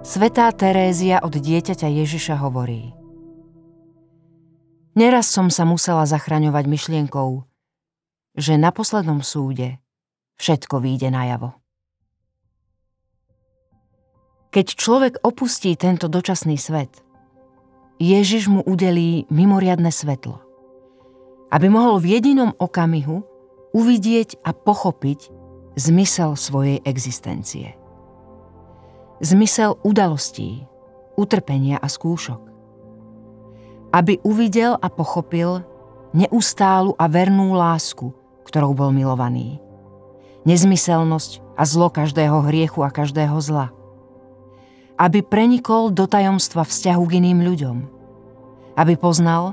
Svetá Terézia od dieťaťa Ježiša hovorí Neraz som sa musela zachraňovať myšlienkou, že na poslednom súde všetko vyjde najavo. Keď človek opustí tento dočasný svet, Ježiš mu udelí mimoriadne svetlo, aby mohol v jedinom okamihu uvidieť a pochopiť zmysel svojej existencie zmysel udalostí, utrpenia a skúšok. Aby uvidel a pochopil neustálu a vernú lásku, ktorou bol milovaný. Nezmyselnosť a zlo každého hriechu a každého zla. Aby prenikol do tajomstva vzťahu k iným ľuďom. Aby poznal,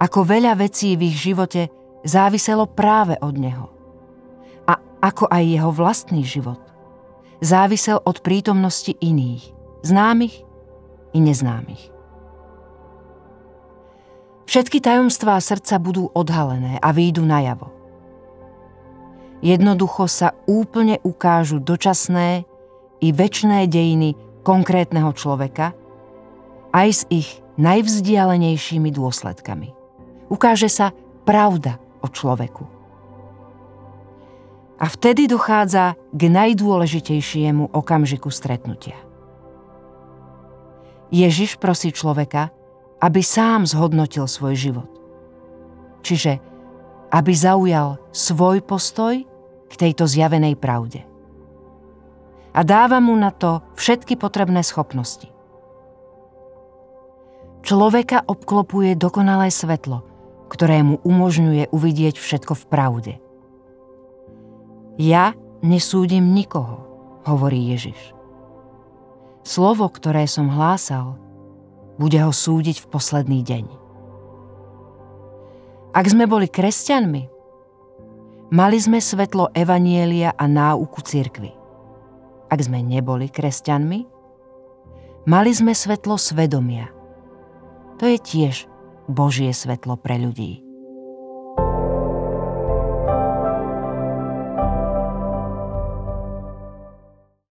ako veľa vecí v ich živote záviselo práve od neho. A ako aj jeho vlastný život závisel od prítomnosti iných, známych i neznámych. Všetky tajomstvá srdca budú odhalené a výjdu najavo. Jednoducho sa úplne ukážu dočasné i väčšné dejiny konkrétneho človeka aj s ich najvzdialenejšími dôsledkami. Ukáže sa pravda o človeku. A vtedy dochádza k najdôležitejšiemu okamžiku stretnutia. Ježiš prosí človeka, aby sám zhodnotil svoj život. Čiže aby zaujal svoj postoj k tejto zjavenej pravde. A dáva mu na to všetky potrebné schopnosti. Človeka obklopuje dokonalé svetlo, ktoré mu umožňuje uvidieť všetko v pravde – ja nesúdim nikoho, hovorí Ježiš. Slovo, ktoré som hlásal, bude ho súdiť v posledný deň. Ak sme boli kresťanmi, mali sme svetlo Evanielia a náuku cirkvy. Ak sme neboli kresťanmi, mali sme svetlo svedomia. To je tiež Božie svetlo pre ľudí.